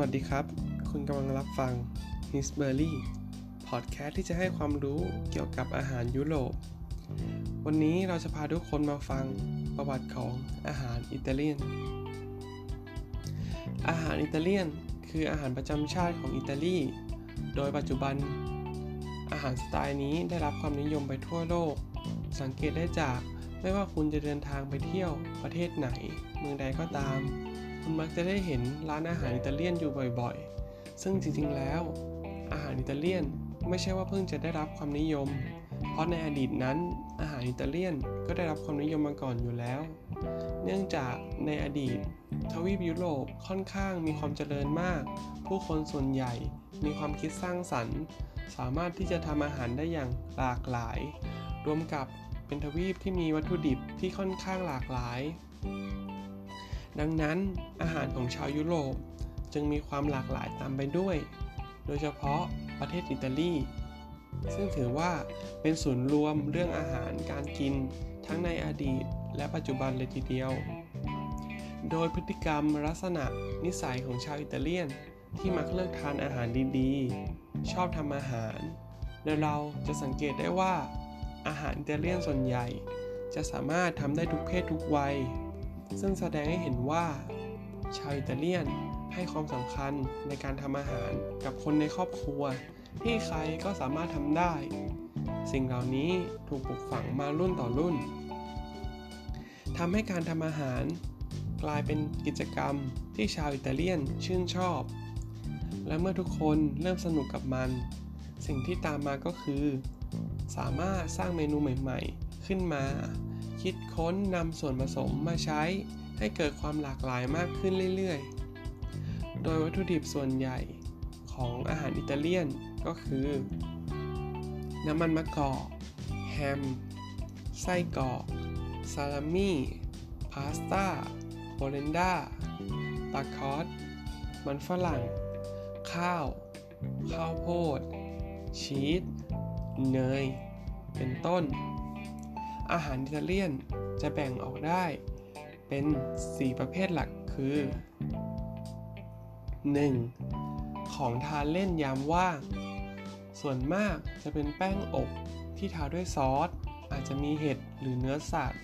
วัสดีครับ คุณกำลังรับฟัง His b e r r y พอดแคสต์ที่จะให้ความรู้เกี่ยวกับอาหารยุโรป วันนี้เราจะพาทุกคนมาฟังประวัติของอาหารอิตาเลียน อาหารอิตาเลียนคืออาหารประจำชาติของอิตาลี โดยปัจจุบัน อาหารสไตล์นี้ได้รับความนิยมไปทั่วโลก สังเกตได้จากไม่ว่าคุณจะเดินทางไปเที่ยวประเทศไหน เมืองใดก็ตาม คุณมักจะได้เห็นร้านอาหารอิตาเลียนอยู่บ่อยๆ ซึ่งจริงๆ แล้ว อาหารอิตาเลียนไม่ใช่ว่าเพิ่งจะได้รับความนิยม เพราะในอดีตนั้น อาหารอิตาเลียนก็ได้รับความนิยมมาก่อนอยู่แล้ว เนื่องจากในอดีต ทวีปยุโรปค่อนข้างมีความเจริญมาก ผู้คนส่วนใหญ่มีความคิดสร้างสรรค์ สามารถที่จะทำอาหารได้อย่างหลากหลาย รวมกับเป็นทวีปที่มีวัตถุดิบที่ค่อนข้างหลากหลาย ดังนั้นอาหารของชาวยุโรปจึงมีความหลากหลายตามไปด้วย โดยเฉพาะประเทศอิตาลี ซึ่งถือว่าเป็นศูนย์รวมเรื่องอาหารการกินทั้งในอดีตและปัจจุบันเลยทีเดียว โดยพฤติกรรมลักษณะนิสัยของชาวอิตาเลียนที่มักเลือกทานอาหารดีๆ ชอบทำอาหารโดยเราจะสังเกตได้ว่า อาหารอิตาเลียนส่วนใหญ่ จะสามารถทำได้ทุกเพศทุกวัย ซึ่งแสดงให้เห็นว่า ชาวอิตาเลียนให้ความสำคัญในการทำอาหารกับคนในครอบครัว ที่ใครก็สามารถทำได้ สิ่งเหล่านี้ถูกปลูกฝังมารุ่นต่อรุ่นทำให้การทำอาหาร กลายเป็นกิจกรรมที่ชาวอิตาเลียนชื่นชอบ และเมื่อทุกคนเริ่มสนุกกับมัน สิ่งที่ตามมาก็คือ สามารถสร้างเมนูใหม่ ๆ ขึ้นมา คิดค้นนำส่วนผสมมาใช้ให้เกิดความหลากหลายมากขึ้นเรื่อยๆ โดยวัตถุดิบส่วนใหญ่ของอาหารอิตาเลียนก็คือ น้ำมันมะกอกแฮม ไส้กรอก ซาลามี่ พาสต้าโบเรนดาตาคอสมันฝรั่ง ข้าว ข้าวโพด ชีส เนย เป็นต้น อาหารอิตาเลียนจะแบ่งออกได้เป็น 4 ประเภทหลักคือ 1. ของทานเล่นยามว่าง ส่วนมากจะเป็นแป้งอบที่ทาด้วยซอส อาจจะมีเห็ดหรือเนื้อสัตว์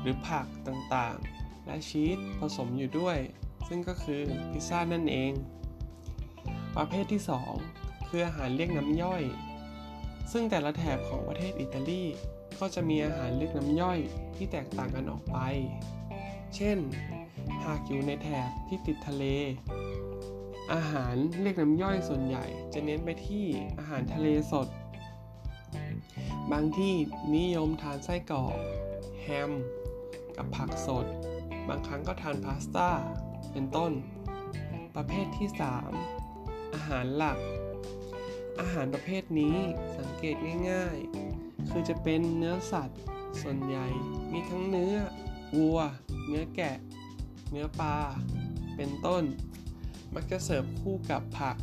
หรือผักต่างๆ และชีสผสมอยู่ด้วย ซึ่งก็คือพิซซ่านั่นเอง ประเภทที่ 2 คืออาหารเรียกน้ำย่อย ซึ่งแต่ละแถบของประเทศอิตาลี ก็จะมีอาหารเลือกน้ำย่อยที่แตกต่างกันออกไป เช่น หากอยู่ในแถบที่ติดทะเล อาหารเรียกน้ำย่อยส่วนใหญ่ จะเน้นไปที่อาหารทะเลสด บางที่นิยมทานไส้กรอกแฮม กับผักสด บางครั้งก็ทานพาสต้า เป็นต้น ประเภทที่ 3 อาหารหลัก อาหารประเภทนี้สังเกตง่าย ๆ คือจะเป็นเนื้อสัตว์ส่วนใหญ่มีทั้งเนื้อวัว เนื้อแกะ เนื้อปลา เป็นต้น มักจะเสิร์ฟคู่กับผัก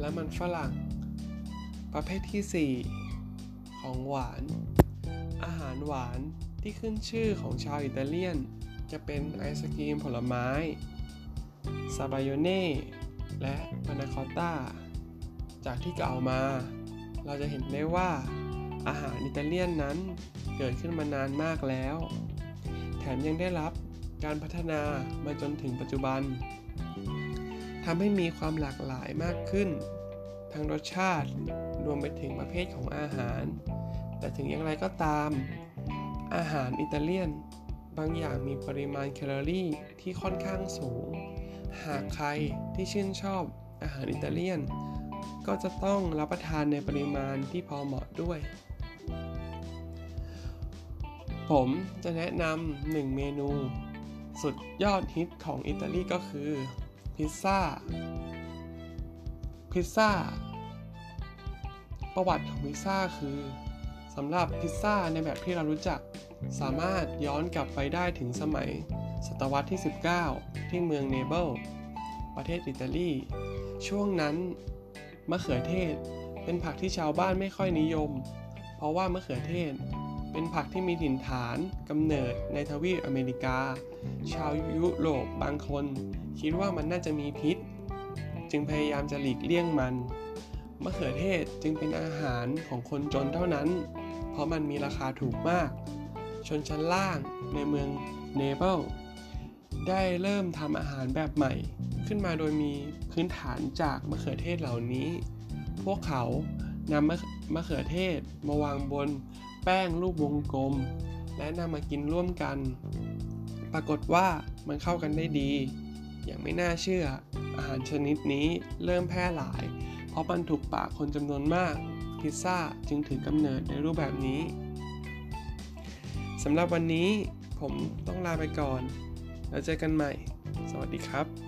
และมันฝรั่ง ประเภทที่ 4 ของหวาน อาหารหวานที่ขึ้นชื่อของชาวอิตาเลียน จะเป็นไอศกรีมผลไม้ซาบายเน่และพานาคอตต้า จากที่กล่าวมา เราจะเห็นได้ว่า อาหารอิตาเลียนนั้นเกิดขึ้นมานานมากแล้ว แถมยังได้รับการพัฒนามาจนถึงปัจจุบันทำให้มีความหลากหลายมากขึ้น ทั้งรสชาติรวมไปถึงประเภทของอาหาร แต่ถึงอย่างไรก็ตาม อาหารอิตาเลียน บางอย่างมีปริมาณแคลอรี่ที่ค่อนข้างสูง หากใครที่ชื่นชอบอาหารอิตาเลียน ก็จะต้องรับประทานในปริมาณที่พอเหมาะด้วย ผมจะแนะนำหนึ่งเมนู สุดยอดฮิตของอิตาลีก็คือ พิซซ่า พิซซ่า ประวัติของพิซซ่าคือสำหรับพิซซ่าในแบบที่เรารู้จัก สามารถย้อนกลับไปได้ถึงสมัย ศตวรรษที่ 19 ที่เมืองเนเบิลประเทศอิตาลี ช่วงนั้น มะเขือเทศเป็นผักที่ชาวบ้านไม่ค่อยนิยม เพราะว่ามะเขือเทศ เป็นผักที่มีถิ่นฐานกำเนิดในทวีปอเมริกา ชาวยุโรปบางคน คิดว่ามันน่าจะมีพิษ จึงพยายามจะหลีกเลี่ยงมัน มะเขือเทศจึงเป็นอาหารของคนจนเท่านั้น เพราะมันมีราคาถูกมาก ชนชั้นล่างในเมืองเนเบิลได้เริ่มทำอาหารแบบใหม่ ขึ้นมาโดยมีพื้นฐานจากมะเขือเทศเหล่านี้ พวกเขา นำมะเขือเทศมาวางบนแป้งรูปวงกลม และนำมากินร่วมกัน ปรากฏว่ามันเข้ากันได้ดี อย่างไม่น่าเชื่อ อาหารชนิดนี้เริ่มแพร่หลาย เพราะมันถูกปากคนจำนวนมาก พิซซ่าจึงถือกำเนิดในรูปแบบนี้สำหรับวันนี้ผมต้องลาไปก่อน แล้วเจอกันใหม่ สวัสดีครับ